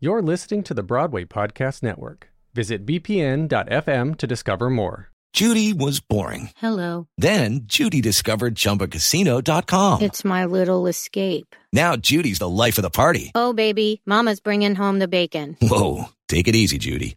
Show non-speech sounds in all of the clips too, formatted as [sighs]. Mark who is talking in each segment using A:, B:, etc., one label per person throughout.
A: You're listening to the Broadway Podcast Network. Visit bpn.fm to discover more.
B: Judy was boring.
C: Hello.
B: Then Judy discovered ChumbaCasino.com.
C: It's my little escape.
B: Now Judy's the life of the party.
C: Oh, baby, Mama's bringing home the bacon.
B: Whoa, take it easy, Judy.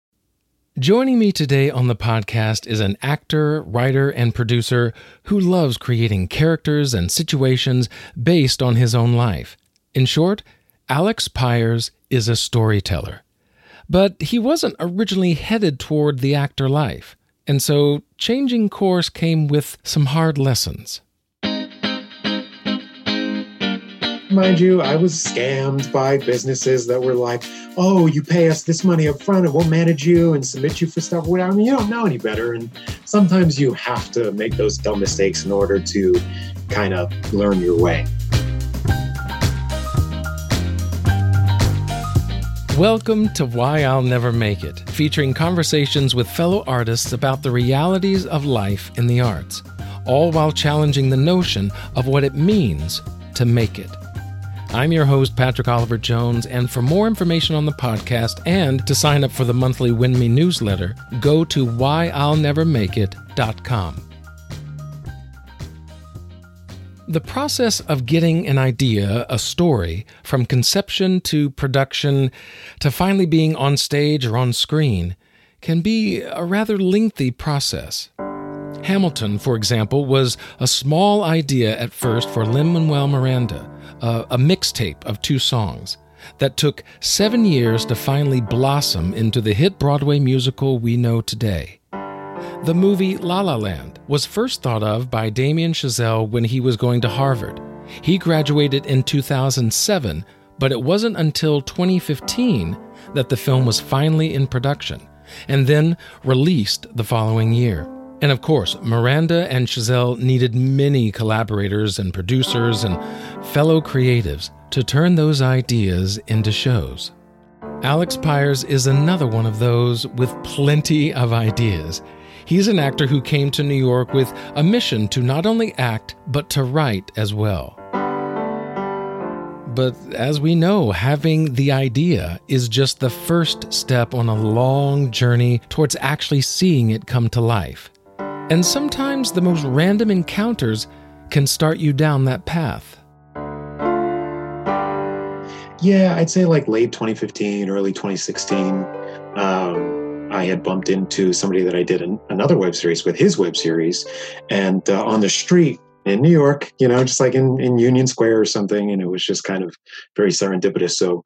D: Joining me today on the podcast is an actor, writer, and producer who loves creating characters and situations based on his own life. In short, Alex Pires is a storyteller. But he wasn't originally headed toward the actor life, and so changing course came with some hard lessons.
E: Mind you, I was scammed by businesses that were like, "Oh, you pay us this money up front, and we'll manage you and submit you for stuff." I mean, you don't know any better, and sometimes you have to make those dumb mistakes in order to kind of learn your way.
D: Welcome to Why I'll Never Make It, featuring conversations with fellow artists about the realities of life in the arts, all while challenging the notion of what it means to make it. I'm your host, Patrick Oliver Jones, and for more information on the podcast and to sign up for the monthly WINMI newsletter, go to whyillnevermakeit.com. The process of getting an idea, a story, from conception to production to finally being on stage or on screen can be a rather lengthy process. Hamilton, for example, was a small idea at first for Lin Manuel Miranda, a, a mixtape of two songs that took seven years to finally blossom into the hit Broadway musical we know today. The movie La La Land was first thought of by Damien Chazelle when he was going to Harvard. He graduated in 2007, but it wasn't until 2015 that the film was finally in production, and then released the following year. And of course, Miranda and Chazelle needed many collaborators and producers and fellow creatives to turn those ideas into shows. Alex Pires is another one of those with plenty of ideas. He's an actor who came to New York with a mission to not only act, but to write as well. But as we know, having the idea is just the first step on a long journey towards actually seeing it come to life. And sometimes the most random encounters can start you down that path.
E: Yeah, I'd say like late 2015, early 2016. Um, I had bumped into somebody that I did an, another web series with his web series, and uh, on the street in New York, you know, just like in, in Union Square or something, and it was just kind of very serendipitous. So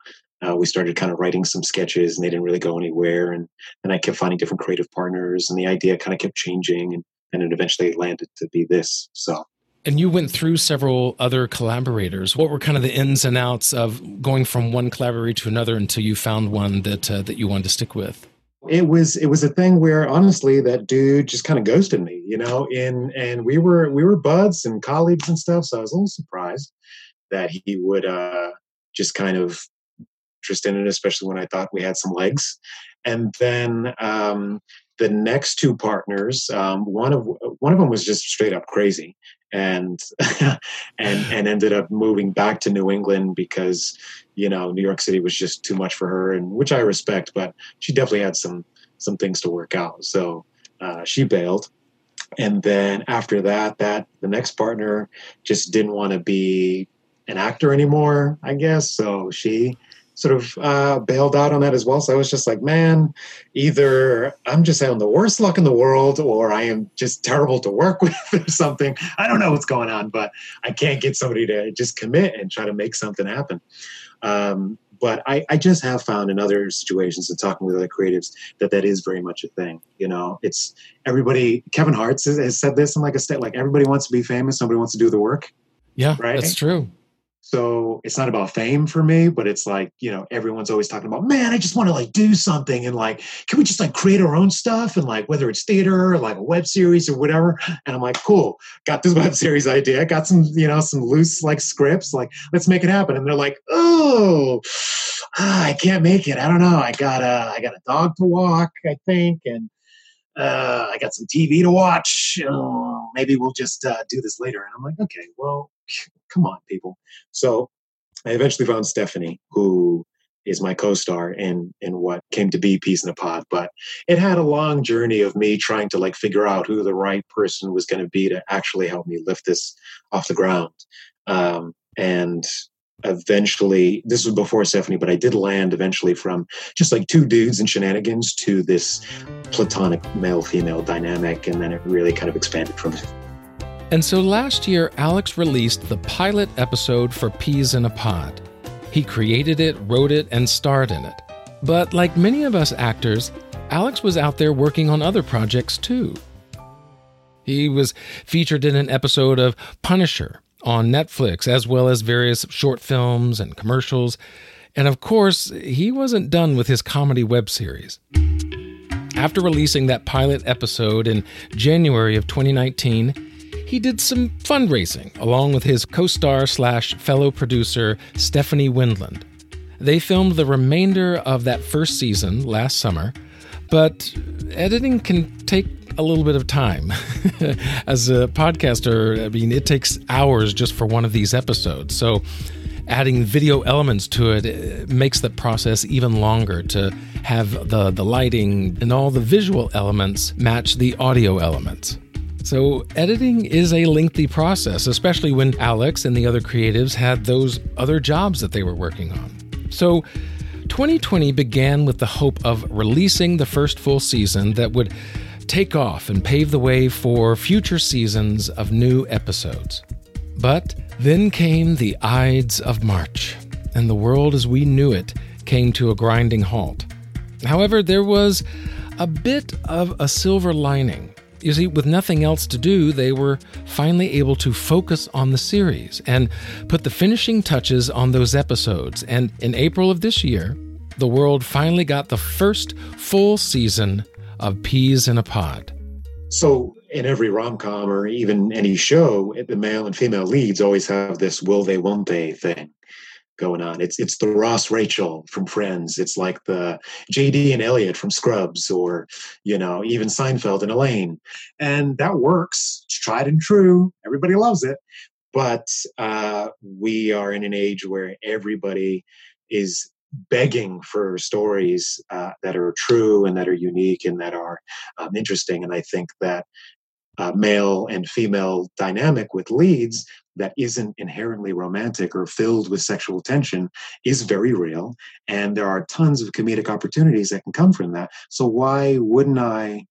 E: uh, we started kind of writing some sketches, and they didn't really go anywhere. And then I kept finding different creative partners, and the idea kind of kept changing, and, and it eventually landed to be this. So
D: And you went through several other collaborators. What were kind of the ins and outs of going from one collaborator to another until you found one that uh, that you wanted to stick with?
E: it was it was a thing where honestly that dude just kind of ghosted me you know and and we were we were buds and colleagues and stuff so i was a little surprised that he would uh just kind of interest in it especially when i thought we had some legs and then um the next two partners um one of one of them was just straight up crazy and [laughs] and [sighs] and ended up moving back to new england because you know new york city was just too much for her and which i respect but she definitely had some some things to work out. So uh, she bailed. And then after that that the next partner just didn't want to be an actor anymore i guess. So she sort of uh, bailed out on that as well. So I was just like, man, either I'm just having the worst luck in the world, or I am just terrible to work [laughs] with, or something. I don't know what's going on, but I can't get somebody to just commit and try to make something happen. Um, but I, I just have found in other situations and talking with other creatives that that is very much a thing. You know, it's everybody. Kevin Hart has, has said this in like a state like everybody wants to be famous, nobody wants to do the work.
D: Yeah,
E: Right.
D: that's true.
E: So it's not about fame for me, but it's like, you know, everyone's always talking about, man, I just want to like do something and like, can we just like create our own stuff and like whether it's theater or like a web series or whatever. And I'm like, cool, got this [laughs] web series idea, got some, you know, some loose like scripts, like let's make it happen. And they're like, oh, ah, I can't make it. I don't know. I got a, I got a dog to walk, I think, and uh, I got some TV to watch. Oh, maybe we'll just uh, do this later. And I'm like, okay, well, [laughs] come on, people. So I eventually found Stephanie, who is my co-star in in what came to be P's in a Pod. But it had a long journey of me trying to like figure out who the right person was going to be to actually help me lift this off the ground. Um, and eventually, this was before Stephanie, but I did land eventually from just like two dudes and shenanigans to this platonic male-female dynamic, and then it really kind of expanded from.
D: And so last year, Alex released the pilot episode for P's in a Pod. He created it, wrote it, and starred in it. But like many of us actors, Alex was out there working on other projects too. He was featured in an episode of Punisher on Netflix, as well as various short films and commercials. And of course, he wasn't done with his comedy web series. After releasing that pilot episode in January of 2019, he did some fundraising along with his co star slash fellow producer, Stephanie Windland. They filmed the remainder of that first season last summer, but editing can take a little bit of time. [laughs] As a podcaster, I mean, it takes hours just for one of these episodes. So, adding video elements to it, it makes the process even longer to have the, the lighting and all the visual elements match the audio elements. So, editing is a lengthy process, especially when Alex and the other creatives had those other jobs that they were working on. So, 2020 began with the hope of releasing the first full season that would take off and pave the way for future seasons of new episodes. But then came the Ides of March, and the world as we knew it came to a grinding halt. However, there was a bit of a silver lining. You see, with nothing else to do, they were finally able to focus on the series and put the finishing touches on those episodes. And in April of this year, the world finally got the first full season of P's in a Pod.
E: So in every rom com or even any show, the male and female leads always have this will they, won't they thing going on. It's it's the Ross Rachel from Friends. It's like the JD and Elliot from Scrubs, or you know, even Seinfeld and Elaine. And that works. It's tried and true. Everybody loves it. But uh, we are in an age where everybody is begging for stories uh, that are true and that are unique and that are um, interesting. And I think that uh, male and female dynamic with leads that isn't inherently romantic or filled with sexual tension is very real. And there are tons of comedic opportunities that can come from that. So why wouldn't I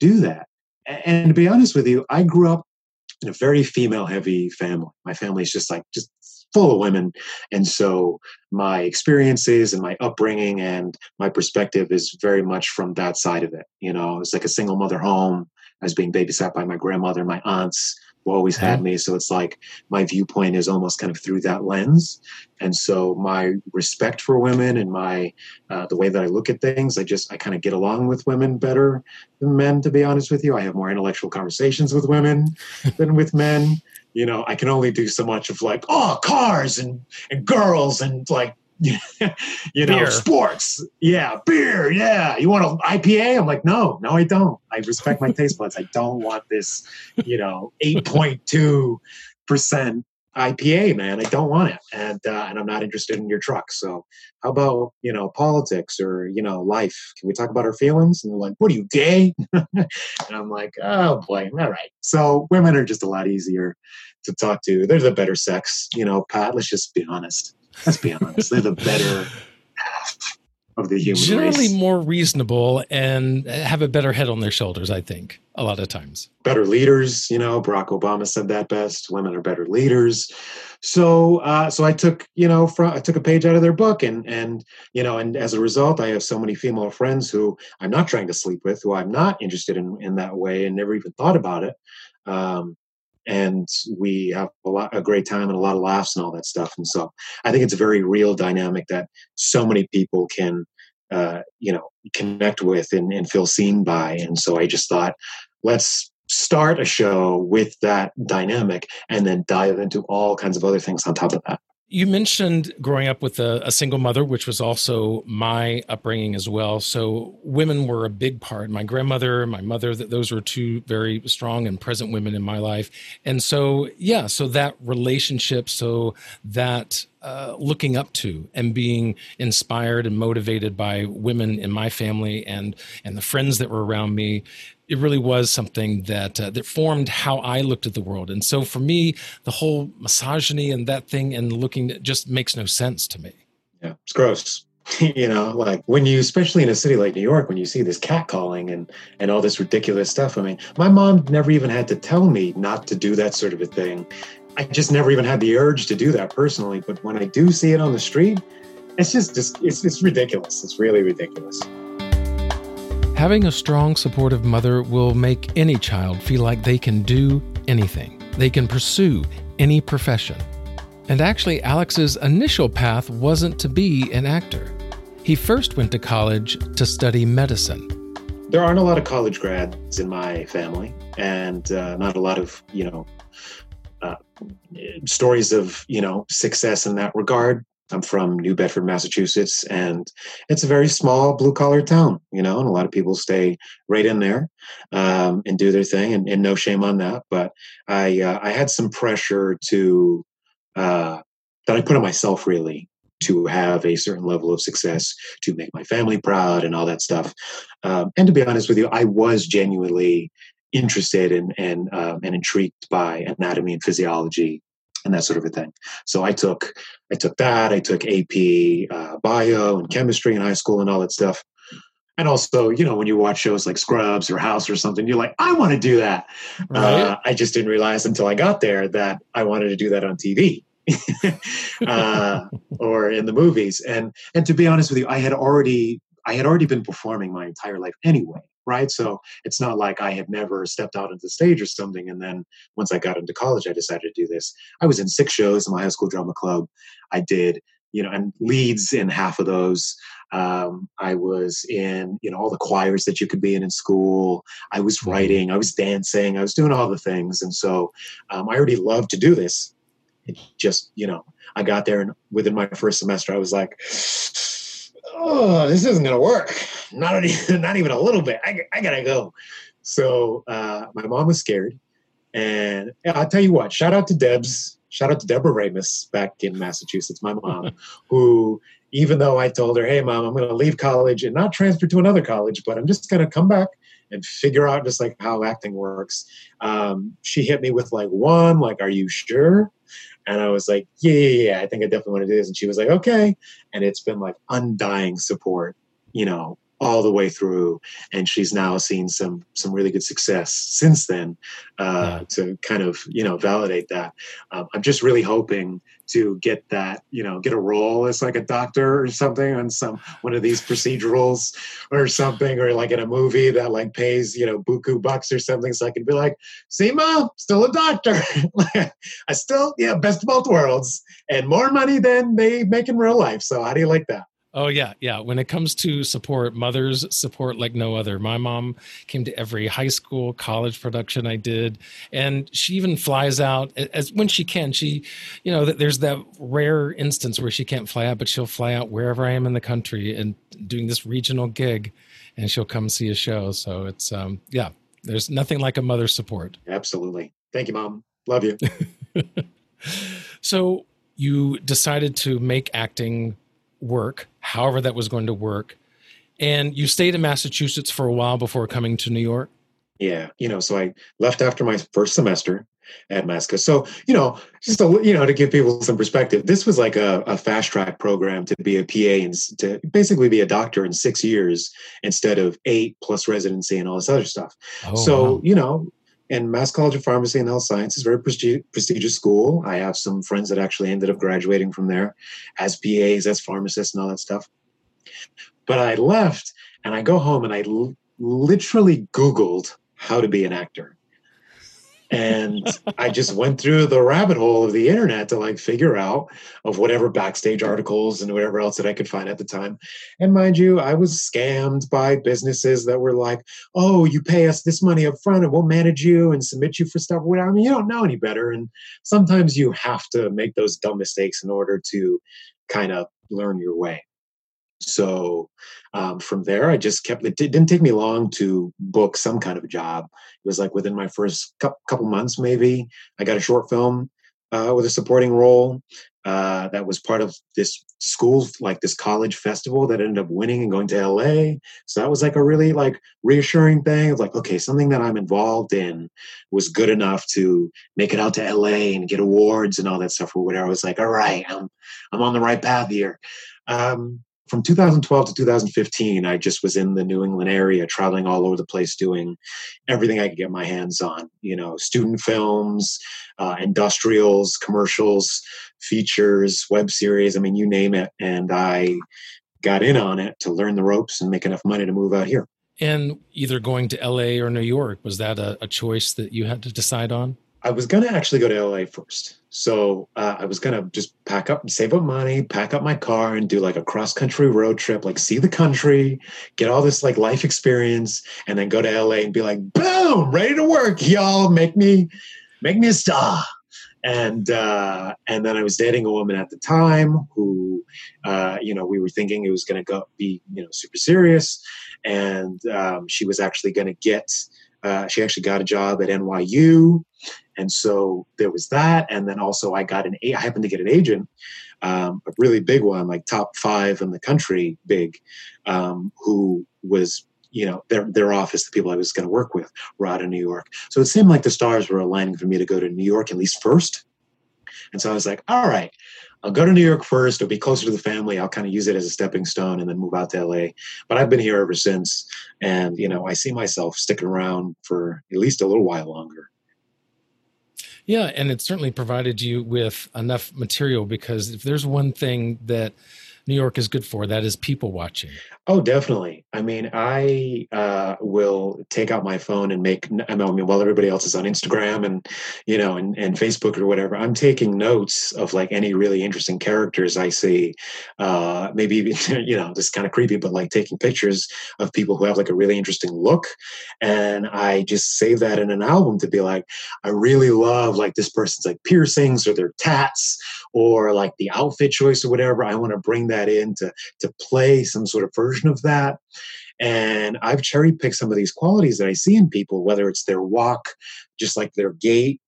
E: do that? And to be honest with you, I grew up in a very female heavy family. My family is just like, just full of women. And so my experiences and my upbringing and my perspective is very much from that side of it. You know, it's like a single mother home. I was being babysat by my grandmother, and my aunts who always had me. So it's like my viewpoint is almost kind of through that lens. And so my respect for women and my uh, the way that I look at things, I just I kind of get along with women better than men. To be honest with you, I have more intellectual conversations with women [laughs] than with men. You know, I can only do so much of like oh cars and and girls and like [laughs] you know,
D: Beer.
E: sports. Yeah, beer. Yeah. You want an IPA? I'm like, no, no, I don't. I respect my [laughs] taste buds. I don't want this, you know, 8.2% IPA, man. I don't want it. And, uh, and I'm not interested in your truck. So how about, you know, politics or, you know, life? Can we talk about our feelings? And they're like, what are you, gay? [laughs] and I'm like, oh boy, all right. So women are just a lot easier to talk to. They're the better sex, you know, Pat, let's just be honest. Let's be honest. They're the better [laughs] of the human
D: generally
E: race.
D: more reasonable and have a better head on their shoulders. I think a lot of times.
E: better leaders you know barack obama said that best women are better leaders so uh so i took you know from i took a page out of their book and and you know and as a result i have so many female friends who i'm not trying to sleep with who i'm not interested in in that way and never even thought about it um and we have a lot a great time and a lot of laughs and all that stuff and so i think it's a very real dynamic that so many people can uh you know connect with and, and feel seen by and so i just thought let's start a show with that dynamic and then dive into all kinds of other things on top of that.
D: You mentioned growing up with a, a, single mother, which was also my upbringing as well. So women were a big part. My grandmother, my mother, that those were two very strong and present women in my life. And so, yeah, so that relationship, so that uh, looking up to and being inspired and motivated by women in my family and and the friends that were around me it really was something that uh, that formed how I looked at the world. And so for me, the whole misogyny and that thing and looking just makes no sense to me.
E: Yeah, it's gross. [laughs] you know, like when you, especially in a city like New York, when you see this catcalling and and all this ridiculous stuff. I mean, my mom never even had to tell me not to do that sort of a thing. I just never even had the urge to do that personally. But when I do see it on the street, it's just, just it's it's ridiculous. It's really ridiculous.
D: Having a strong, supportive mother will make any child feel like they can do anything. They can pursue any profession. And actually, Alex's initial path wasn't to be an actor. He first went to college to study medicine.
E: There aren't a lot of college grads in my family, and uh, not a lot of, you know, uh, stories of, you know, success in that regard. I'm from New Bedford, Massachusetts, and it's a very small blue collar town, you know, and a lot of people stay right in there um, and do their thing, and, and, no shame on that. But I uh, I had some pressure to uh, that I put on myself really to have a certain level of success, to make my family proud, and all that stuff. Um, and to be honest with you, I was genuinely interested in, and um, and intrigued by anatomy and physiology and that sort of a thing. So I took I took that. I took AP uh, bio and chemistry in high school and all that stuff. And also, you know, when you watch shows like Scrubs or House or something, you're like, I want to do that. Right. Uh, I just didn't realize until I got there that I wanted to do that on TV. [laughs] [laughs] uh, or in the movies and and to be honest with you i had already i had already been performing my entire life anyway right? So it's not like I had never stepped out on the stage or something. And then once I got into college, I decided to do this. I was in six shows in my high school drama club. I did, you know, and leads in half of those. Um, I was in, you know, all the choirs that you could be in in school. I was mm-hmm. writing, I was dancing, I was doing all the things. And so um, I already loved to do this. It just, you know, I got there and within my first semester, I was like, oh, this isn't going to work. Not even, [laughs] not even a little bit. I, I got to go. So uh, my mom was scared. And I'll tell you what, shout out to Debs. Shout out to Deborah Ramus back in Massachusetts, my mom, [laughs] who, even though I told her, hey, mom, I'm going to leave college and not transfer to another college, but I'm just going to come back and figure out just like how acting works. Um, she hit me with like one, like, are you sure? And I was like, yeah, yeah, yeah, I think I definitely want to do this. And she was like, okay. And it's been like undying support, you know, all the way through and she's now seen some some really good success since then uh, yeah. to kind of you know validate that. Um, i'm just really hoping to get that you know get a role as like a doctor or something on some one of these procedurals or something or like in a movie that like pays you know buku bucks or something so i can be like see mom still a doctor. [laughs] I still yeah best of both worlds and more money than they make in real life so how do you like that
D: Oh yeah, yeah. When it comes to support, mothers support like no other. My mom came to every high school, college production I did, and she even flies out as when she can. She, you know, there's that rare instance where she can't fly out, but she'll fly out wherever I am in the country and doing this regional gig, and she'll come see a show. So it's um, yeah, there's nothing like a mother's support.
E: Absolutely. Thank you, mom. Love you. [laughs] [laughs]
D: so you decided to make acting work, however that was going to work. And you stayed in Massachusetts for a while before coming to New York?
E: Yeah. You know, so I left after my first semester at Masco. So, you know, just a, you know, to give people some perspective, this was like a, a fast track program to be a PA and to basically be a doctor in six years instead of eight plus residency and all this other stuff.
D: Oh,
E: so,
D: wow.
E: you know, and Mass College of Pharmacy and Health Sciences, very presti- prestigious school. I have some friends that actually ended up graduating from there as PAs, as pharmacists, and all that stuff. But I left and I go home and I l- literally Googled how to be an actor. And I just went through the rabbit hole of the internet to like figure out of whatever backstage articles and whatever else that I could find at the time. And mind you, I was scammed by businesses that were like, oh, you pay us this money up front and we'll manage you and submit you for stuff. Whatever. I mean, you don't know any better. And sometimes you have to make those dumb mistakes in order to kind of learn your way. So um, from there, I just kept. It didn't take me long to book some kind of a job. It was like within my first couple months, maybe I got a short film uh, with a supporting role uh, that was part of this school, like this college festival that ended up winning and going to LA. So that was like a really like reassuring thing. Of like, okay, something that I'm involved in was good enough to make it out to LA and get awards and all that stuff or whatever. I was like, all right, I'm I'm on the right path here. Um, from 2012 to 2015, I just was in the New England area, traveling all over the place, doing everything I could get my hands on. You know, student films, uh, industrials, commercials, features, web series. I mean, you name it. And I got in on it to learn the ropes and make enough money to move out here.
D: And either going to LA or New York, was that a, a choice that you had to decide on?
E: I was going to actually go to LA first. So uh, I was going to just pack up save up money, pack up my car and do like a cross country road trip, like see the country, get all this like life experience, and then go to LA and be like, boom, ready to work, y'all. Make me, make me a star. And uh, and then I was dating a woman at the time who, uh, you know, we were thinking it was going to go be you know super serious, and um, she was actually going to get. Uh, she actually got a job at NYU, and so there was that. And then also I got an, I happened to get an agent, um, a really big one, like top five in the country, big, um, who was, you know, their, their office, the people I was going to work with were out in New York. So it seemed like the stars were aligning for me to go to New York at least first. And so I was like, all right, I'll go to New York first. It'll be closer to the family. I'll kind of use it as a stepping stone and then move out to LA. But I've been here ever since. And, you know, I see myself sticking around for at least a little while longer.
D: Yeah, and it certainly provided you with enough material because if there's one thing that New York is good for, that is people watching.
E: Oh, definitely. I mean, I uh, will take out my phone and make. I mean, while everybody else is on Instagram and you know and, and Facebook or whatever, I'm taking notes of like any really interesting characters I see. Uh, maybe [laughs] you know, this kind of creepy, but like taking pictures of people who have like a really interesting look, and I just save that in an album to be like, I really love like this person's like piercings or their tats or like the outfit choice or whatever. I want to bring that in to to play some sort of version of that. And I've cherry picked some of these qualities that I see in people, whether it's their walk, just like their gait,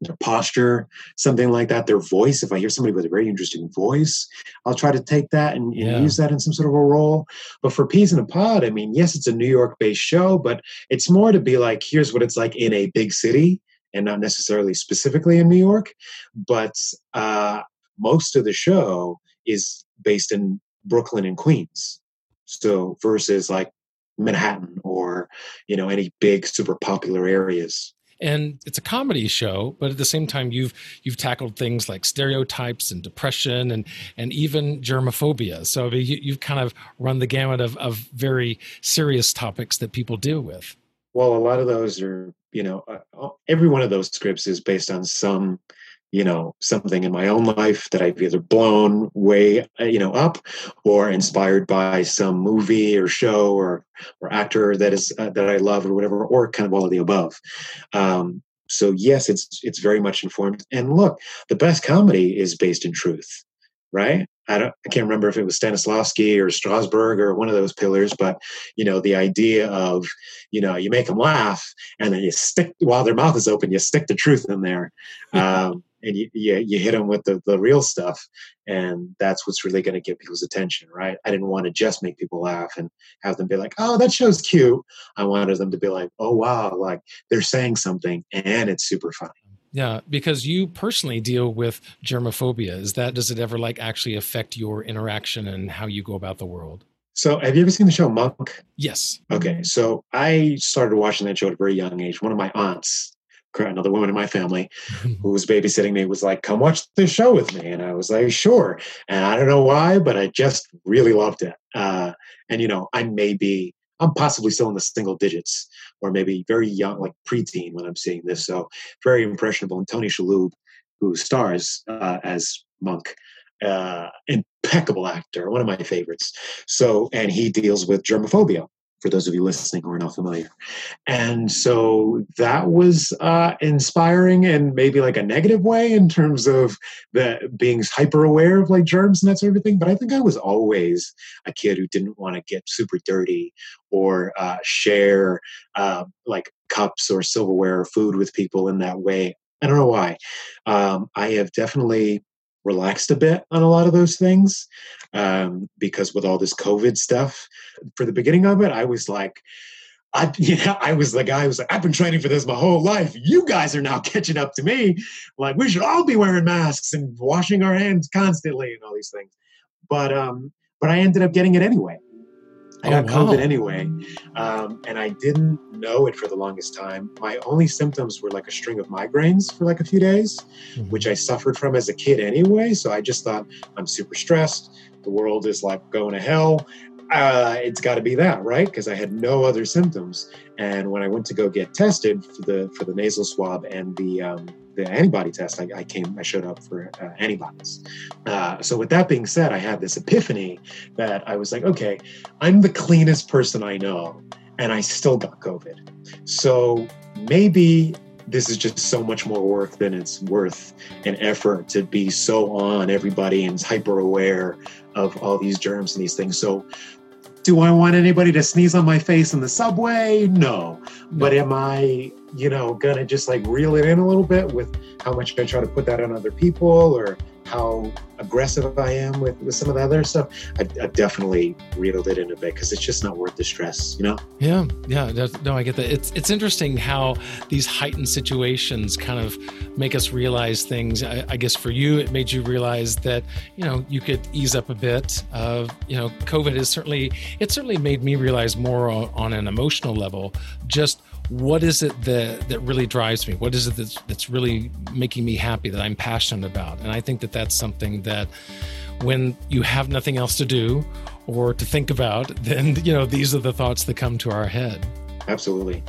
E: their posture, something like that, their voice. If I hear somebody with a very interesting voice, I'll try to take that and, and
D: Yeah.
E: use that in some sort of a role. But for P's in a Pod, I mean, yes, it's a New York based show, but it's more to be like, here's what it's like in a big city and not necessarily specifically in New York. But uh, most of the show is based in Brooklyn and Queens. So versus like Manhattan or you know any big super popular areas.
D: and it's a comedy show but at the same time you've you've tackled things like stereotypes and depression and and even germophobia so I mean, you, you've kind of run the gamut of, of very serious topics that people deal with
E: Well, a lot of those are you know uh, every one of those scripts is based on some you know something in my own life that I've either blown way uh, you know up or inspired by some movie or show or or actor that is uh, that I love or whatever or kind of all of the above. Um, so yes, it's it's very much informed. And look, the best comedy is based in truth, right? I don't I can't remember if it was Stanislavski or Strasberg or one of those pillars, but you know the idea of you know you make them laugh and then you stick while their mouth is open, you stick the truth in there. [laughs] Um, and you, you, you hit them with the, the real stuff and that's what's really going to get people's attention right i didn't want to just make people laugh and have them be like oh that show's cute i wanted them to be like oh wow like they're saying something and it's super funny
D: Yeah, because you personally deal with germophobia. Is that does it ever like actually affect your interaction and how you go about the world?
E: So, have you ever seen the show Monk?
D: Yes.
E: Okay, so I started watching that show at a very young age. One of my aunts, another woman in my family, [laughs] who was babysitting me, was like, "Come watch this show with me," and I was like, "Sure." And I don't know why, but I just really loved it. Uh, and you know, I may be, I'm possibly still in the single digits, or maybe very young, like preteen when I'm seeing this. So very impressionable. And Tony Shalhoub, who stars uh, as Monk, uh, impeccable actor, one of my favorites. So, and he deals with germophobia. For those of you listening who are not familiar, and so that was uh, inspiring and maybe like a negative way in terms of the being hyper aware of like germs and that sort of thing. But I think I was always a kid who didn't want to get super dirty or uh, share uh, like cups or silverware or food with people in that way. I don't know why. Um, I have definitely relaxed a bit on a lot of those things um, because with all this COVID stuff, for the beginning of it, I was like, I, [laughs] you know, I was the guy who was like, I've been training for this my whole life. You guys are now [laughs] catching up to me. Like, we should all be wearing masks and washing our hands constantly and all these things. But, um, but I ended up getting it anyway. I got
D: Oh, wow.
E: COVID anyway, um, and I didn't know it for the longest time. My only symptoms were like a string of migraines for like a few days,
D: Mhm.
E: which I suffered from as a kid anyway. So I just thought I'm super stressed. The world is like going to hell. Uh, it's got to be that, right? Because I had no other symptoms. And when I went to go get tested for the for the nasal swab and the um, the antibody test, I, I came, I showed up for uh, antibodies. Uh, so with that being said, I had this epiphany that I was like, okay, I'm the cleanest person I know, and I still got COVID. So maybe this is just so much more work than it's worth an effort to be so on everybody and hyper aware of all these germs and these things. So do I want anybody to sneeze on my face in the subway? No. But am I, you know, gonna just like reel it in a little bit with how much I try to put that on other people or how aggressive I am with, with some of the other stuff? I, I definitely reeled it in a bit because it's just not worth the stress, you know?
D: Yeah, yeah. No, I get that. It's it's interesting how these heightened situations kind of make us realize things. I, I guess for you, it made you realize that you know you could ease up a bit. Of you know, COVID is certainly it certainly made me realize more on, on an emotional level. Just what is it that that really drives me? What is it that's that's really making me happy that I'm passionate about? And I think that that's something that when you have nothing else to do or to think about, [laughs] then you know these are the thoughts that come to our head.
E: absolutely.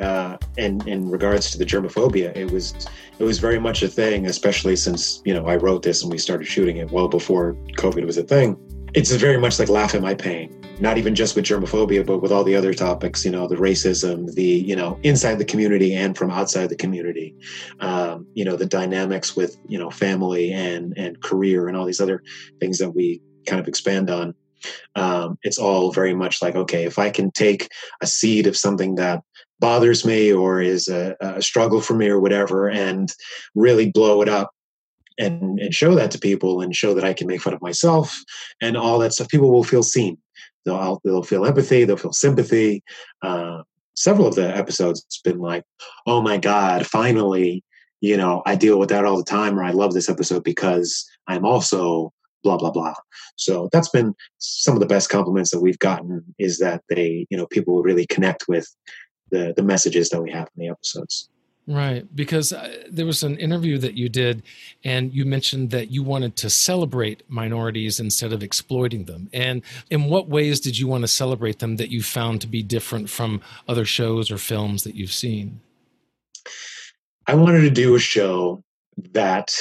E: Uh, and in regards to the germophobia, it was it was very much a thing, especially since you know I wrote this and we started shooting it well before COVID was a thing. It's very much like laugh at my pain, not even just with germophobia, but with all the other topics. You know, the racism, the you know inside the community and from outside the community. Um, you know, the dynamics with you know family and and career and all these other things that we kind of expand on. Um, it's all very much like okay, if I can take a seed of something that bothers me or is a, a struggle for me or whatever and really blow it up and, and show that to people and show that I can make fun of myself and all that stuff. People will feel seen. They'll, they'll feel empathy. They'll feel sympathy. Uh, several of the episodes, it's been like, oh my God, finally, you know, I deal with that all the time or I love this episode because I'm also blah, blah, blah. So that's been some of the best compliments that we've gotten is that they, you know, people really connect with the the messages that we have in the episodes.
D: Right, because uh, there was an interview that you did, and you mentioned that you wanted to celebrate minorities instead of exploiting them. And in what ways did you want to celebrate them that you found to be different from other shows or films that you've seen?
E: I wanted to do a show that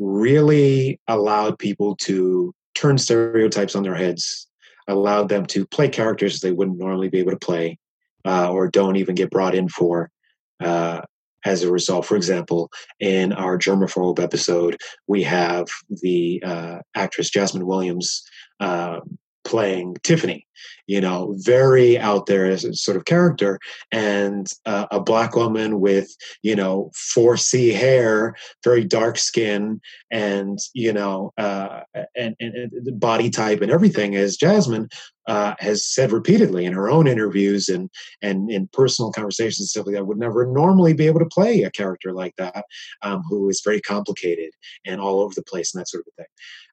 E: really allowed people to turn stereotypes on their heads, allowed them to play characters they wouldn't normally be able to play, uh, or don't even get brought in for. Uh, as a result, for example, in our germaphobe episode, we have the uh, actress Jasmine Williams uh, playing Tiffany, you know, very out there as a sort of character, and uh, a black woman with, you know, 4C hair, very dark skin, and, you know, uh, and, and, and body type and everything as Jasmine uh, has said repeatedly in her own interviews and and in personal conversations and stuff like that would never normally be able to play a character like that um, who is very complicated and all over the place and that sort of thing.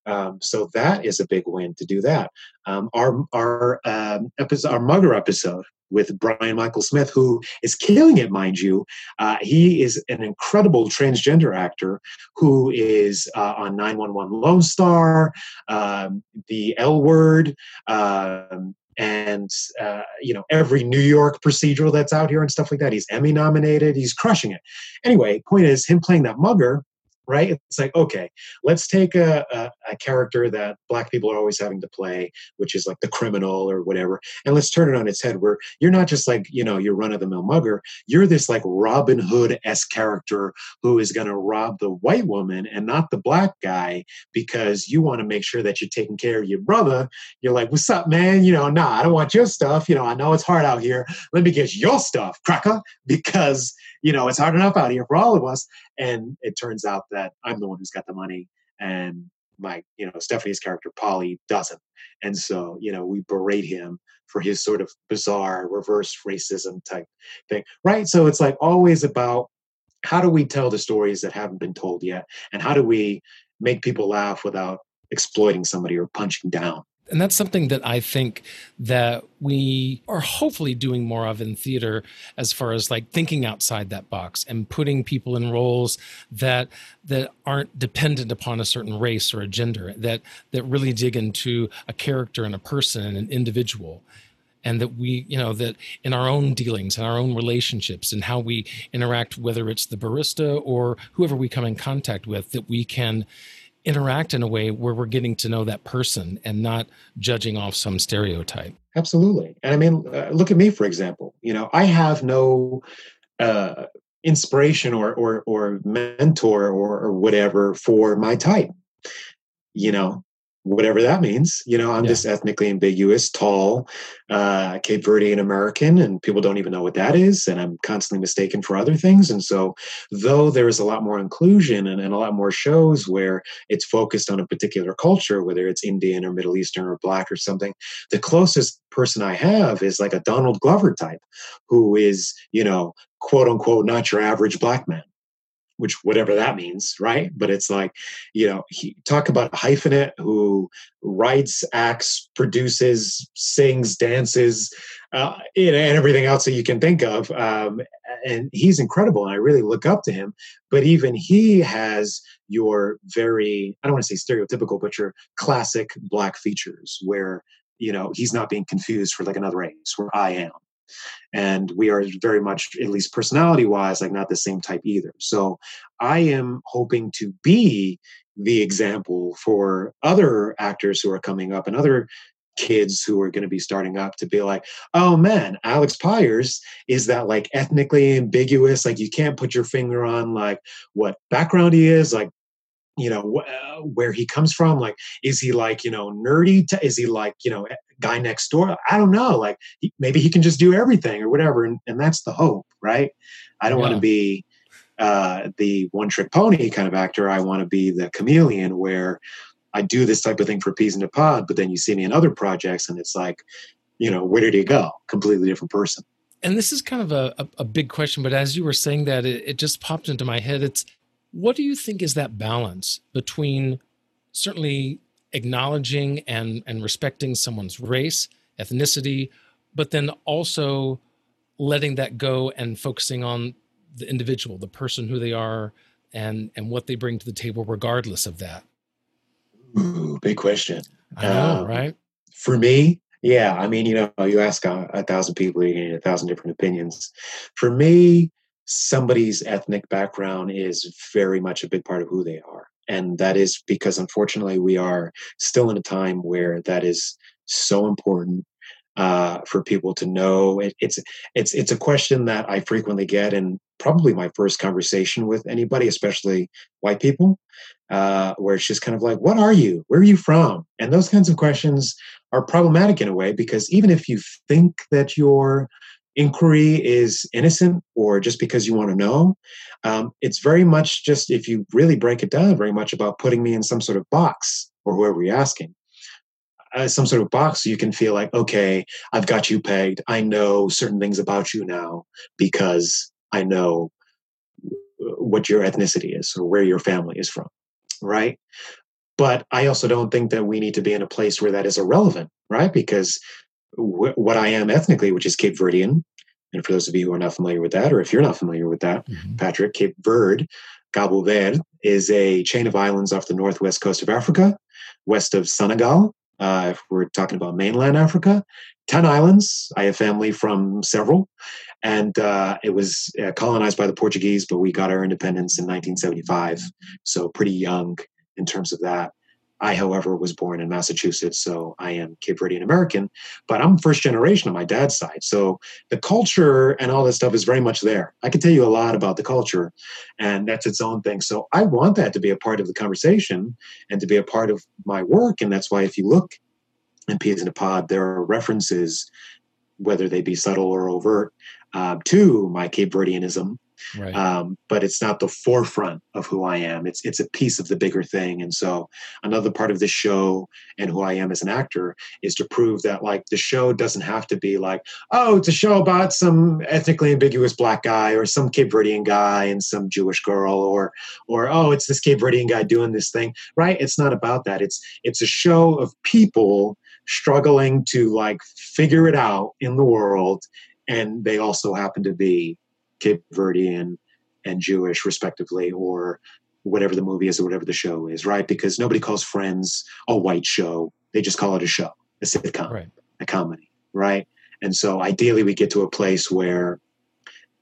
E: Um, so that is a big win to do that. Um, our our um, episode, our Mugger episode with Brian Michael Smith, who is killing it, mind you. Uh, he is an incredible transgender actor who is uh, on 911 Lone Star, um, the L Word. Um, and uh, you know every New York procedural that's out here and stuff like that. He's Emmy nominated. He's crushing it. Anyway, point is him playing that mugger right? It's like, okay, let's take a, a, a, character that black people are always having to play, which is like the criminal or whatever, and let's turn it on its head where you're not just like, you know, your run of the mill mugger, you're this like Robin Hood esque character who is going to rob the white woman and not the black guy because you want to make sure that you're taking care of your brother. You're like, what's up, man? You know, nah, I don't want your stuff. You know, I know it's hard out here. Let me get your stuff, cracker, because, you know, it's hard enough out here for all of us. And it turns out that I'm the one who's got the money and my, you know, Stephanie's character, Polly, doesn't. And so, you know, we berate him for his sort of bizarre reverse racism type thing. Right. So it's like always about how do we tell the stories that haven't been told yet? And how do we make people laugh without exploiting somebody or punching down?
D: And that's something that I think that we are hopefully doing more of in theater as far as like thinking outside that box and putting people in roles that that aren't dependent upon a certain race or a gender that that really dig into a character and a person and an individual. And that we you know that in our own dealings and our own relationships and how we interact whether it's the barista or whoever we come in contact with that we can interact in a way where we're getting to know that person and not judging off some stereotype.
E: Absolutely. And I mean, uh, look at me, for example. You know, I have no uh, inspiration or, or, or mentor or, or whatever for my type. You know, whatever that means. You know, I'm yeah. just ethnically ambiguous, tall, uh, Cape Verdean American, and people don't even know what that is. And I'm constantly mistaken for other things. And so, though there is a lot more inclusion and, and a lot more shows where it's focused on a particular culture, whether it's Indian or Middle Eastern or Black or something, the closest person I have is like a Donald Glover type, who is, you know, quote unquote, not your average Black man which whatever that means, right? But it's like, you know, he, talk about a hyphenate who writes, acts, produces, sings, dances, uh, and everything else that you can think of. Um, and he's incredible, and I really look up to him. But even he has your very, I don't want to say stereotypical, but your classic black features where, you know, he's not being confused for like another race, where I am and we are very much at least personality wise like not the same type either. So i am hoping to be the example for other actors who are coming up and other kids who are going to be starting up to be like oh man alex pires is that like ethnically ambiguous like you can't put your finger on like what background he is like you know uh, where he comes from like is he like you know nerdy is he like you know guy next door? I don't know like he, maybe he can just do everything or whatever and, and that's the hope right? I don't yeah. want to be uh, the one trick pony kind of actor. I want to be the chameleon where i do this type of thing for p's in a pod but then you see me in other projects and it's like you know where did he go? Completely different person.
D: And this is kind of a, a, a big question but as you were saying that it, it just popped into my head. It's what do you think is that balance between certainly acknowledging and, and respecting someone's race, ethnicity, but then also letting that go and focusing on the individual, the person who they are, and and what they bring to the table, regardless of that.
E: Ooh, big question.
D: I know, um, right?
E: For me, yeah. I mean, you know, you ask a, a thousand people, you get a thousand different opinions. For me, somebody's ethnic background is very much a big part of who they are. And that is because unfortunately we are still in a time where that is so important uh, for people to know. It, it's it's it's a question that I frequently get, and probably my first conversation with anybody, especially white people, uh, where it's just kind of like, "What are you? Where are you from?" And those kinds of questions are problematic in a way because even if you think that your inquiry is innocent or just because you want to know, um, it's very much just if you really break it down, very much about putting me in some sort of box or whoever you're asking. Uh, some sort of box so you can feel like okay i've got you pegged i know certain things about you now because I know what your ethnicity is or where your family is from, right? But I also don't think that we need to be in a place where that is irrelevant, right? Because wh- what I am ethnically, which is Cape Verdean, and for those of you who are not familiar with that, or if you're not familiar with that, mm-hmm. Patrick, Cape Verde, Cabo Verde is a chain of islands off the northwest coast of Africa, west of Senegal. Uh, if we're talking about mainland Africa, 10 islands. I have family from several and uh, it was uh, colonized by the Portuguese, but we got our independence in 1975, so pretty young in terms of that. I, however, was born in Massachusetts, so I am Cape Verdean American, but I'm first generation on my dad's side. So the culture and all this stuff is very much there. I can tell you a lot about the culture, and that's its own thing. So I want that to be a part of the conversation and to be a part of my work. And that's why if you look in P's in a Pod, there are references, whether they be subtle or overt, uh, to my Cape Verdeanism. Right. Um, but it's not the forefront of who I am. It's it's a piece of the bigger thing. And so another part of this show and who I am as an actor is to prove that like the show doesn't have to be like, oh, it's a show about some ethnically ambiguous black guy or some Cape Verdean guy and some Jewish girl or or oh, it's this Cape Verdean guy doing this thing. Right? It's not about that. It's it's a show of people struggling to like figure it out in the world and they also happen to be Cape Verdean and Jewish, respectively, or whatever the movie is or whatever the show is, right? Because nobody calls Friends a white show; they just call it a show, a sitcom, right. a comedy, right? And so, ideally, we get to a place where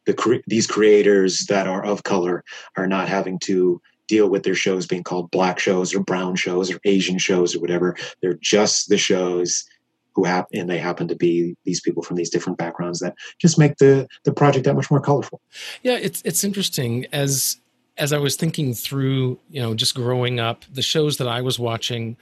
E: the cre- these creators that are of color are not having to deal with their shows being called black shows or brown shows or Asian shows or whatever. They're just the shows who happen and they happen to be these people from these different backgrounds that just make the the project that much more colorful.
D: Yeah, it's it's interesting as as I was thinking through, you know, just growing up, the shows that I was watching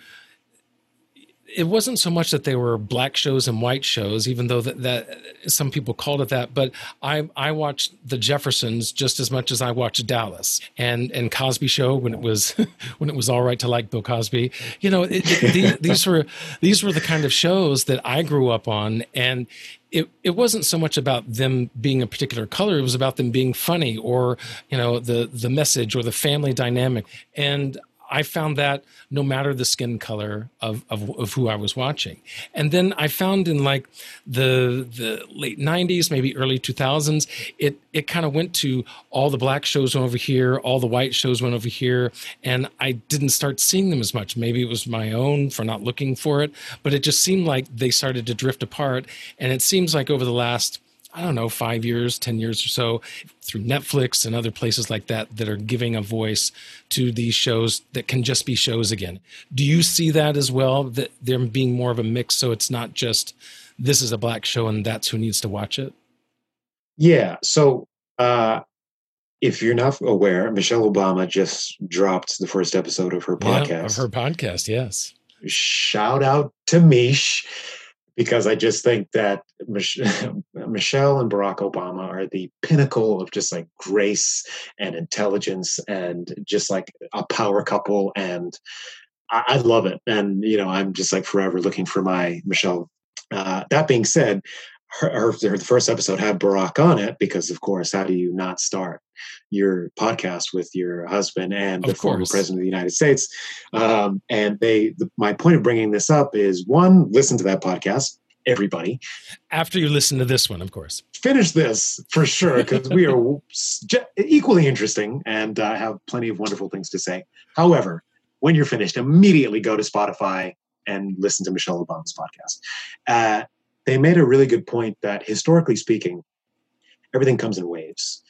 D: it wasn't so much that they were black shows and white shows, even though that, that some people called it that. But I I watched The Jeffersons just as much as I watched Dallas and and Cosby Show when it was [laughs] when it was all right to like Bill Cosby. You know, it, it, these, [laughs] these were these were the kind of shows that I grew up on, and it, it wasn't so much about them being a particular color it was about them being funny or you know the the message or the family dynamic and I found that no matter the skin color of, of, of, who I was watching. And then I found in like the the late 90s, maybe early 2000s, it it kind of went to all the black shows went over here, all the white shows went over here, and I didn't start seeing them as much. Maybe it was my own for not looking for it, but it just seemed like they started to drift apart. And it seems like over the last I don't know, five years, 10 years or so through Netflix and other places like that that are giving a voice to these shows that can just be shows again. Do you see that as well? That there being more of a mix so it's not just this is a black show and that's who needs to watch it?
E: Yeah. So, uh, if you're not aware, Michelle Obama just dropped the first episode of her podcast. Yeah,
D: of her podcast, yes.
E: Shout out to Mish because I just think that [laughs] Michelle and Barack Obama are the pinnacle of just like grace and intelligence and just like a power couple. And I, I love it. And, you know, I'm just like forever looking for my Michelle. Uh, that being said, her, her, first episode had Barack on it because, of course, how do you not start your podcast with your husband and of the course. former president of the United States? Um, and they, the, my point of bringing this up is one, listen to that podcast. Everybody,
D: after you listen to this one, of course,
E: finish this for sure because we are [laughs] equally interesting and uh, have plenty of wonderful things to say. However, when you're finished, immediately go to Spotify and listen to Michelle Obama's podcast. Uh, they made a really good point that historically speaking, everything comes in waves.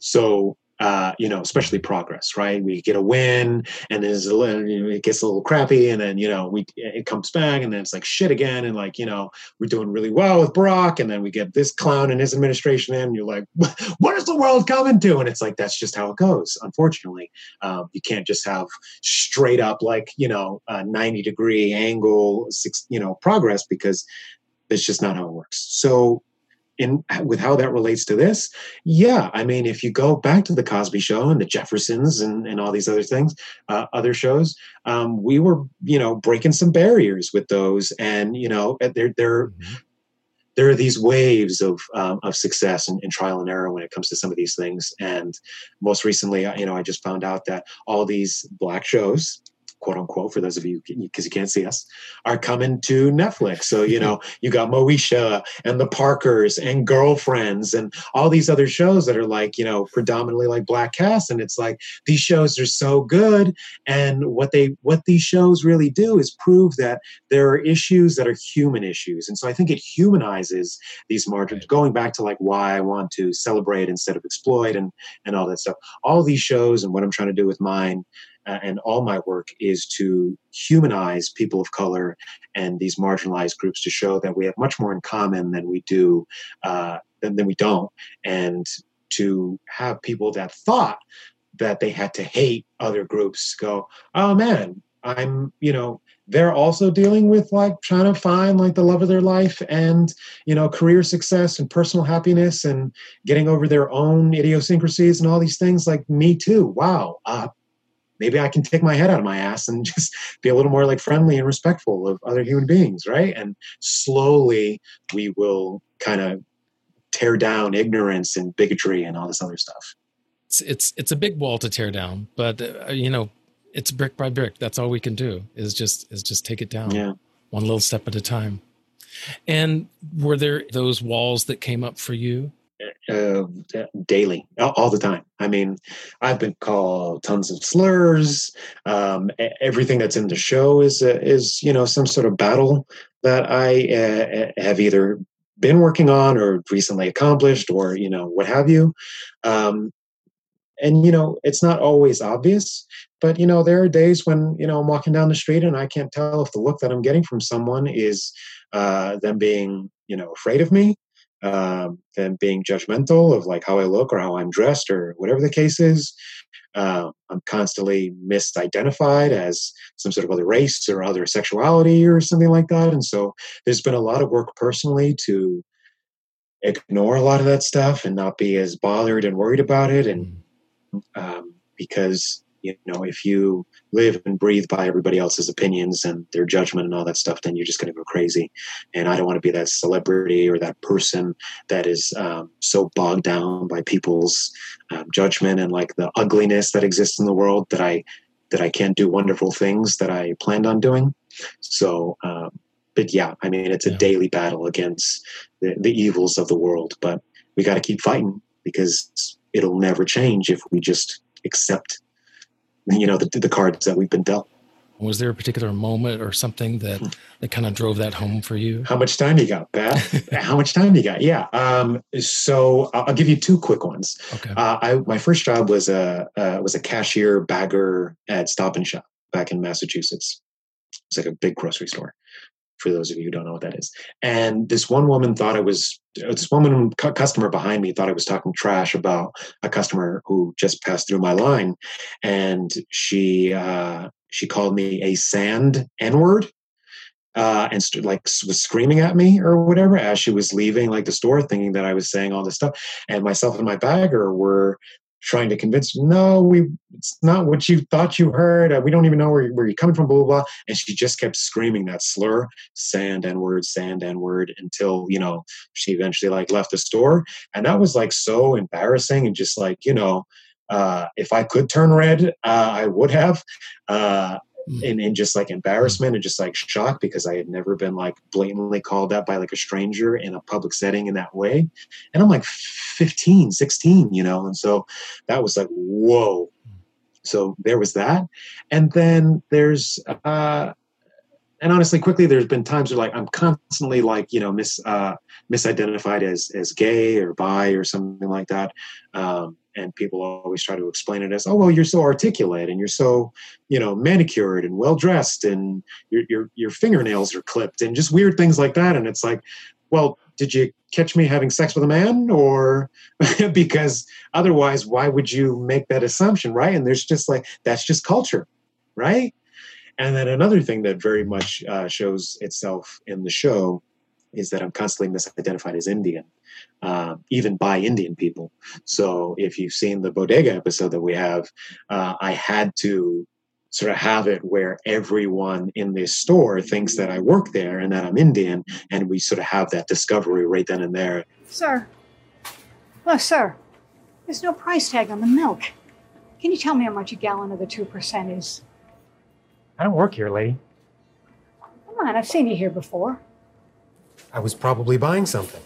E: So uh, you know, especially progress, right? We get a win and then a little, you know, it gets a little crappy and then, you know, we, it comes back and then it's like shit again. And like, you know, we're doing really well with Barack, and then we get this clown and his administration in, you're like, [laughs] what is the world coming to? And it's like, that's just how it goes. Unfortunately, um, you can't just have straight up like, you know, a 90 degree angle, six, you know, progress because it's just not how it works. So in with how that relates to this, yeah, I mean, if you go back to the Cosby Show and the Jeffersons and, and all these other things, uh, other shows, um, we were you know breaking some barriers with those, and you know there there mm-hmm. there are these waves of um, of success and, and, trial and error when it comes to some of these things. And most recently, you know, I just found out that all these black shows quote unquote, for those of you because you can't see us, are coming to Netflix. So you know [laughs] you got Moesha and the Parkers and Girlfriends and all these other shows that are like you know predominantly like black cast, and it's like these shows are so good. And what they what these shows really do is prove that there are issues that are human issues, and so I think it humanizes these margins. Going back to like why I want to celebrate instead of exploit and and all that stuff. All these shows and what I'm trying to do with mine and all my work is to humanize people of color and these marginalized groups to show that we have much more in common than we do uh, than, than we don't and to have people that thought that they had to hate other groups go oh man i'm you know they're also dealing with like trying to find like the love of their life and you know career success and personal happiness and getting over their own idiosyncrasies and all these things like me too. Wow uh, maybe I can take my head out of my ass and [laughs] just be a little more like friendly and respectful of other human beings, right? And slowly we will kind of tear down ignorance and bigotry and all this other stuff.
D: It's it's it's a big wall to tear down, but uh, you know, it's brick by brick. That's all we can do is just is just take it down.
E: Yeah.
D: One little step at a time. And were there those walls that came up for you
E: uh, daily, all the time. I mean, I've been called tons of slurs. Um, everything that's in the show is uh, is you know some sort of battle that I uh, have either been working on or recently accomplished or you know what have you. Um, and you know it's not always obvious but you know there are days when you know i'm walking down the street and i can't tell if the look that i'm getting from someone is uh, them being you know afraid of me um, than being judgmental of like how I look or how I'm dressed or whatever the case is. Uh, I'm constantly misidentified as some sort of other race or other sexuality or something like that. And so there's been a lot of work personally to ignore a lot of that stuff and not be as bothered and worried about it. And mm. um, because you know if you live and breathe by everybody else's opinions and their judgment and all that stuff then you're just going to go crazy and i don't want to be that celebrity or that person that is um, so bogged down by people's um, judgment and like the ugliness that exists in the world that i that i can't do wonderful things that i planned on doing so um, but yeah i mean it's a yeah. daily battle against the, the evils of the world but we got to keep fighting because it'll never change if we just accept you know the, the cards that we've been dealt.
D: Was there a particular moment or something that hmm. that kind of drove that home for you?
E: How much time you got beth [laughs] how much time you got? Yeah um, so i'll give you two quick ones.
D: Okay.
E: Uh, I, my first job was a uh, was a cashier bagger at stop and shop back in massachusetts. It's like a big grocery store for those of you who don't know what that is. And this one woman thought I was, this woman customer behind me thought I was talking trash about a customer who just passed through my line. And she, uh, she called me a sand N word. Uh, and st- like was screaming at me or whatever as she was leaving like the store thinking that i was saying all this stuff and myself and my bagger were trying to convince no, we it's not what you thought you heard. Uh, we don't even know where, where you're coming from, blah, blah, blah. And she just kept screaming that slur, sand and word, sand and word, until, you know, she eventually like left the store. And that was like so embarrassing and just like, you know, uh, if I could turn red, uh, I would have. Uh, mm. in, in just like embarrassment and just like shock because I had never been like blatantly called out by like a stranger in a public setting in that way. And I'm like 15, 16, you know, and so that was like, whoa. So there was that. And then there's, uh, and honestly, quickly, there's been times where like I'm constantly like you know mis uh, misidentified as as gay or bi or something like that. Um, and people always try to explain it as, oh well, you're so articulate and you're so, you know, manicured and well dressed and your your your fingernails are clipped and just weird things like that. And it's like, well, did you catch me having sex with a man or [laughs] because otherwise why would you make that assumption? Right? And there's just like that's just culture right? And then another thing that very much uh, shows itself in the show is that i'm constantly misidentified as indian uh, even by indian people so if you've seen the bodega episode that we have uh, i had to sort of have it where everyone in this store thinks that I work there and that I'm Indian, and we sort of have that discovery right then and there.
F: Sir, well, sir, there's no price tag on the milk. Can you tell me how much a gallon of the 2% is?
G: I don't work here, lady.
F: Come on, I've seen you here before.
G: I was probably buying something.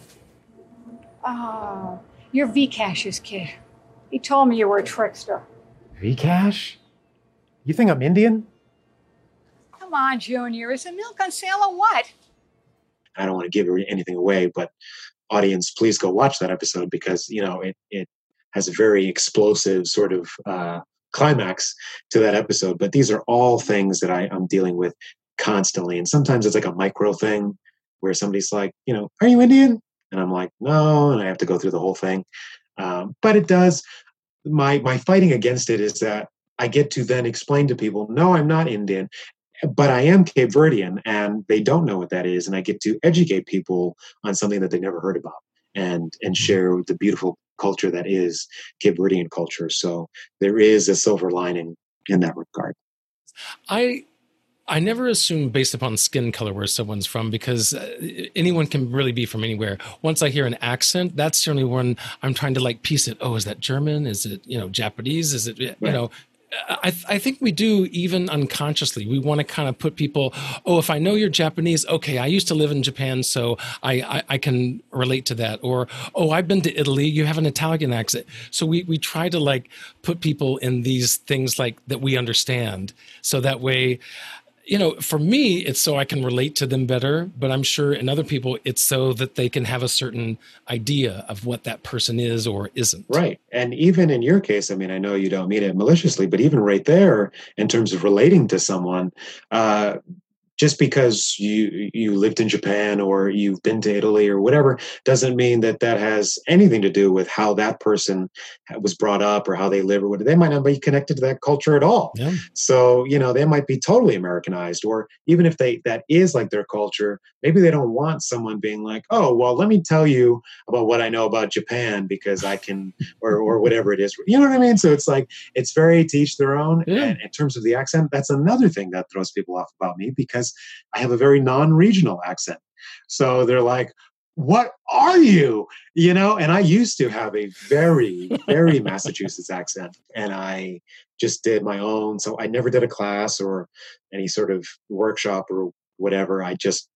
F: Oh, you're Vcash's kid. He told me you were a trickster.
G: Vcash? You think I'm Indian?
F: Come on, Junior. Is the milk on sale or what?
E: I don't want to give anything away, but audience, please go watch that episode because you know it it has a very explosive sort of uh, climax to that episode. But these are all things that I, I'm dealing with constantly, and sometimes it's like a micro thing where somebody's like, you know, are you Indian? And I'm like, no, and I have to go through the whole thing. Um, but it does. My my fighting against it is that I get to then explain to people, no, I'm not Indian, but I am Cape Verdean, and they don't know what that is, and I get to educate people on something that they never heard about, and and mm-hmm. share the beautiful culture that is Cape Verdean culture. So there is a silver lining in that regard.
D: I I never assume based upon skin color where someone's from because uh, anyone can really be from anywhere. Once I hear an accent, that's certainly one I'm trying to like piece it. Oh, is that German? Is it you know Japanese? Is it you right. know I, th- I, think we do even unconsciously. We want to kind of put people, oh, if I know you're Japanese, okay, I used to live in Japan, so I, I, I, can relate to that. Or, oh, I've been to Italy, you have an Italian accent. So we, we try to like put people in these things like that we understand. So that way, you know, for me, it's so I can relate to them better, but I'm sure in other people, it's so that they can have a certain idea of what that person is or isn't.
E: Right. And even in your case, I mean, I know you don't mean it maliciously, but even right there, in terms of relating to someone, uh, just because you you lived in Japan or you've been to Italy or whatever doesn't mean that that has anything to do with how that person was brought up or how they live or what they might not be connected to that culture at all. Yeah. So you know they might be totally Americanized or even if they that is like their culture, maybe they don't want someone being like, oh well, let me tell you about what I know about Japan because I can or or whatever it is. You know what I mean? So it's like it's very teach their own. Yeah. And in terms of the accent, that's another thing that throws people off about me because because I have a very non regional accent. So they're like, what are you? You know, and I used to have a very, very [laughs] Massachusetts accent, and I just did my own. So I never did a class or any sort of workshop or whatever. I just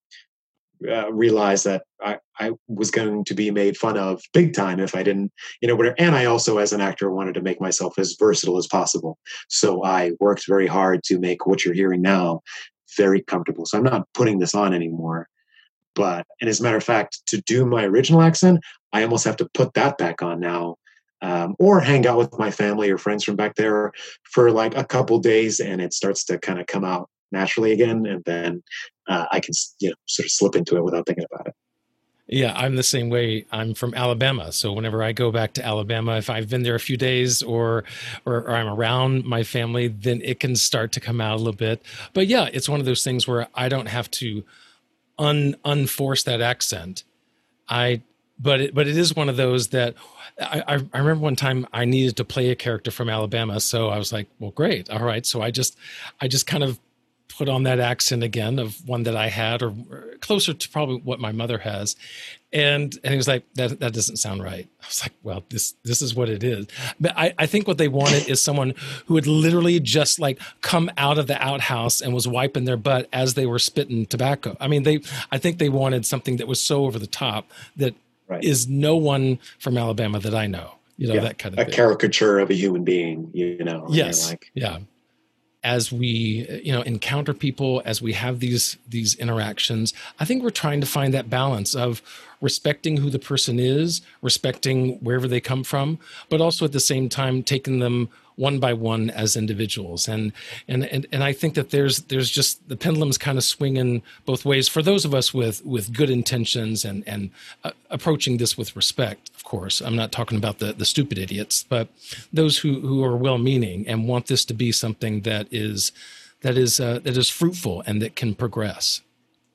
E: uh, realized that I, I was going to be made fun of big time if I didn't, you know, whatever. And I also, as an actor, wanted to make myself as versatile as possible. So I worked very hard to make what you're hearing now very comfortable. So I'm not putting this on anymore. But, and as a matter of fact, to do my original accent, I almost have to put that back on now. Um, or hang out with my family or friends from back there for like a couple days and it starts to kind of come out naturally again. And then uh, I can, you know, sort of slip into it without thinking about it.
D: Yeah, I'm the same way. I'm from Alabama, so whenever I go back to Alabama, if I've been there a few days or, or, or I'm around my family, then it can start to come out a little bit. But yeah, it's one of those things where I don't have to un unforce that accent. I but it, but it is one of those that I, I remember one time I needed to play a character from Alabama, so I was like, well, great, all right. So I just I just kind of put on that accent again of one that I had, or, closer to probably what my mother has. And and he was like, that that doesn't sound right. I was like, well, this this is what it is. But I, I think what they wanted is someone who had literally just like come out of the outhouse and was wiping their butt as they were spitting tobacco. I mean, they I think they wanted something that was so over the top that right. is no one from Alabama that I know. You know,
E: yeah,
D: that kind of
E: a
D: thing.
E: caricature of a human being, you know.
D: Yes. Like, yeah as we you know encounter people as we have these these interactions i think we're trying to find that balance of respecting who the person is respecting wherever they come from but also at the same time taking them one by one as individuals and and and, and i think that there's there's just the pendulum's kind of swinging both ways for those of us with with good intentions and and uh, approaching this with respect of course i'm not talking about the the stupid idiots but those who who are well meaning and want this to be something that is that is uh, that is fruitful and that can progress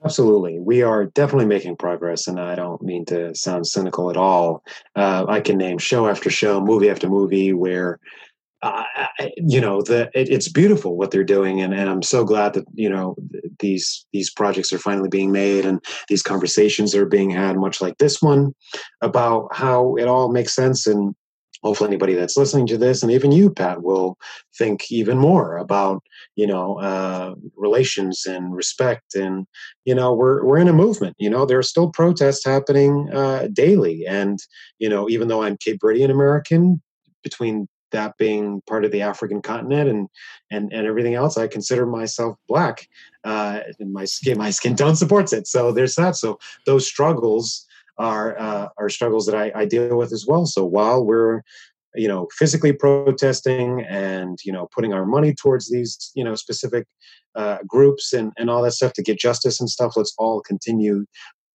E: Absolutely. We are definitely making progress, and I don't mean to sound cynical at all. Uh, I can name show after show, movie after movie, where uh, you know the it, it's beautiful what they're doing and, and i'm so glad that you know these these projects are finally being made and these conversations are being had much like this one about how it all makes sense and hopefully anybody that's listening to this and even you pat will think even more about you know uh, relations and respect and you know we're we're in a movement you know there are still protests happening uh, daily and you know even though i'm cape verdean american between that being part of the African continent and and and everything else, I consider myself black. Uh, and my skin my skin tone supports it. So there's that. So those struggles are uh, are struggles that I, I deal with as well. So while we're you know physically protesting and you know putting our money towards these you know specific uh, groups and and all that stuff to get justice and stuff let's all continue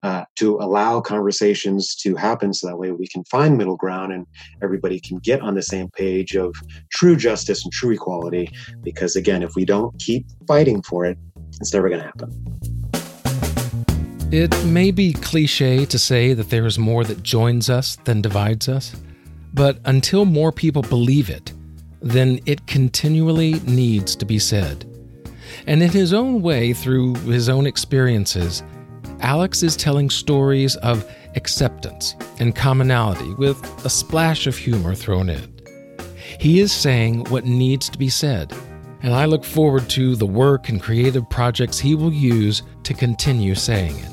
E: uh, to allow conversations to happen so that way we can find middle ground and everybody can get on the same page of true justice and true equality. Because again, if we don't keep fighting for it, it's never going to happen.
D: It may be cliche to say that there is more that joins us than divides us, but until more people believe it, then it continually needs to be said. And in his own way, through his own experiences, Alex is telling stories of acceptance and commonality with a splash of humor thrown in. He is saying what needs to be said, and I look forward to the work and creative projects he will use to continue saying it.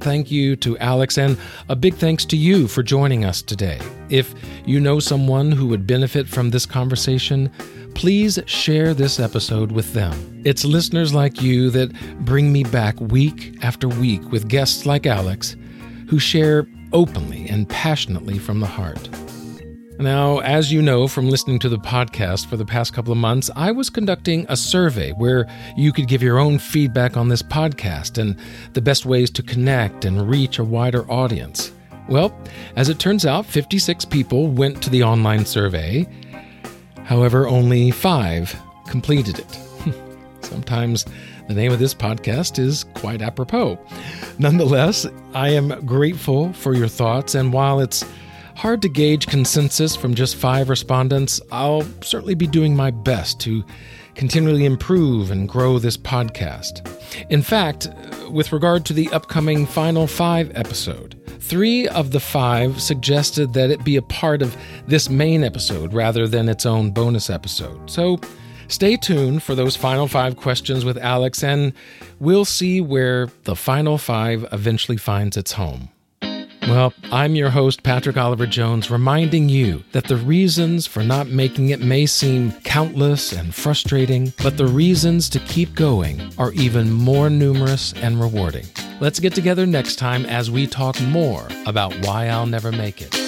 D: Thank you to Alex, and a big thanks to you for joining us today. If you know someone who would benefit from this conversation, please share this episode with them. It's listeners like you that bring me back week after week with guests like Alex who share openly and passionately from the heart. Now, as you know from listening to the podcast for the past couple of months, I was conducting a survey where you could give your own feedback on this podcast and the best ways to connect and reach a wider audience. Well, as it turns out, 56 people went to the online survey, However, only five completed it. [laughs] Sometimes the name of this podcast is quite apropos. Nonetheless, I am grateful for your thoughts, and while it's hard to gauge consensus from just five respondents, I'll certainly be doing my best to continually improve and grow this podcast. In fact, with regard to the upcoming Final Five episode, Three of the five suggested that it be a part of this main episode rather than its own bonus episode. So stay tuned for those final five questions with Alex, and we'll see where the final five eventually finds its home. Well, I'm your host, Patrick Oliver Jones, reminding you that the reasons for not making it may seem countless and frustrating, but the reasons to keep going are even more numerous and rewarding. Let's get together next time as we talk more about why I'll never make it.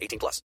H: 18 plus.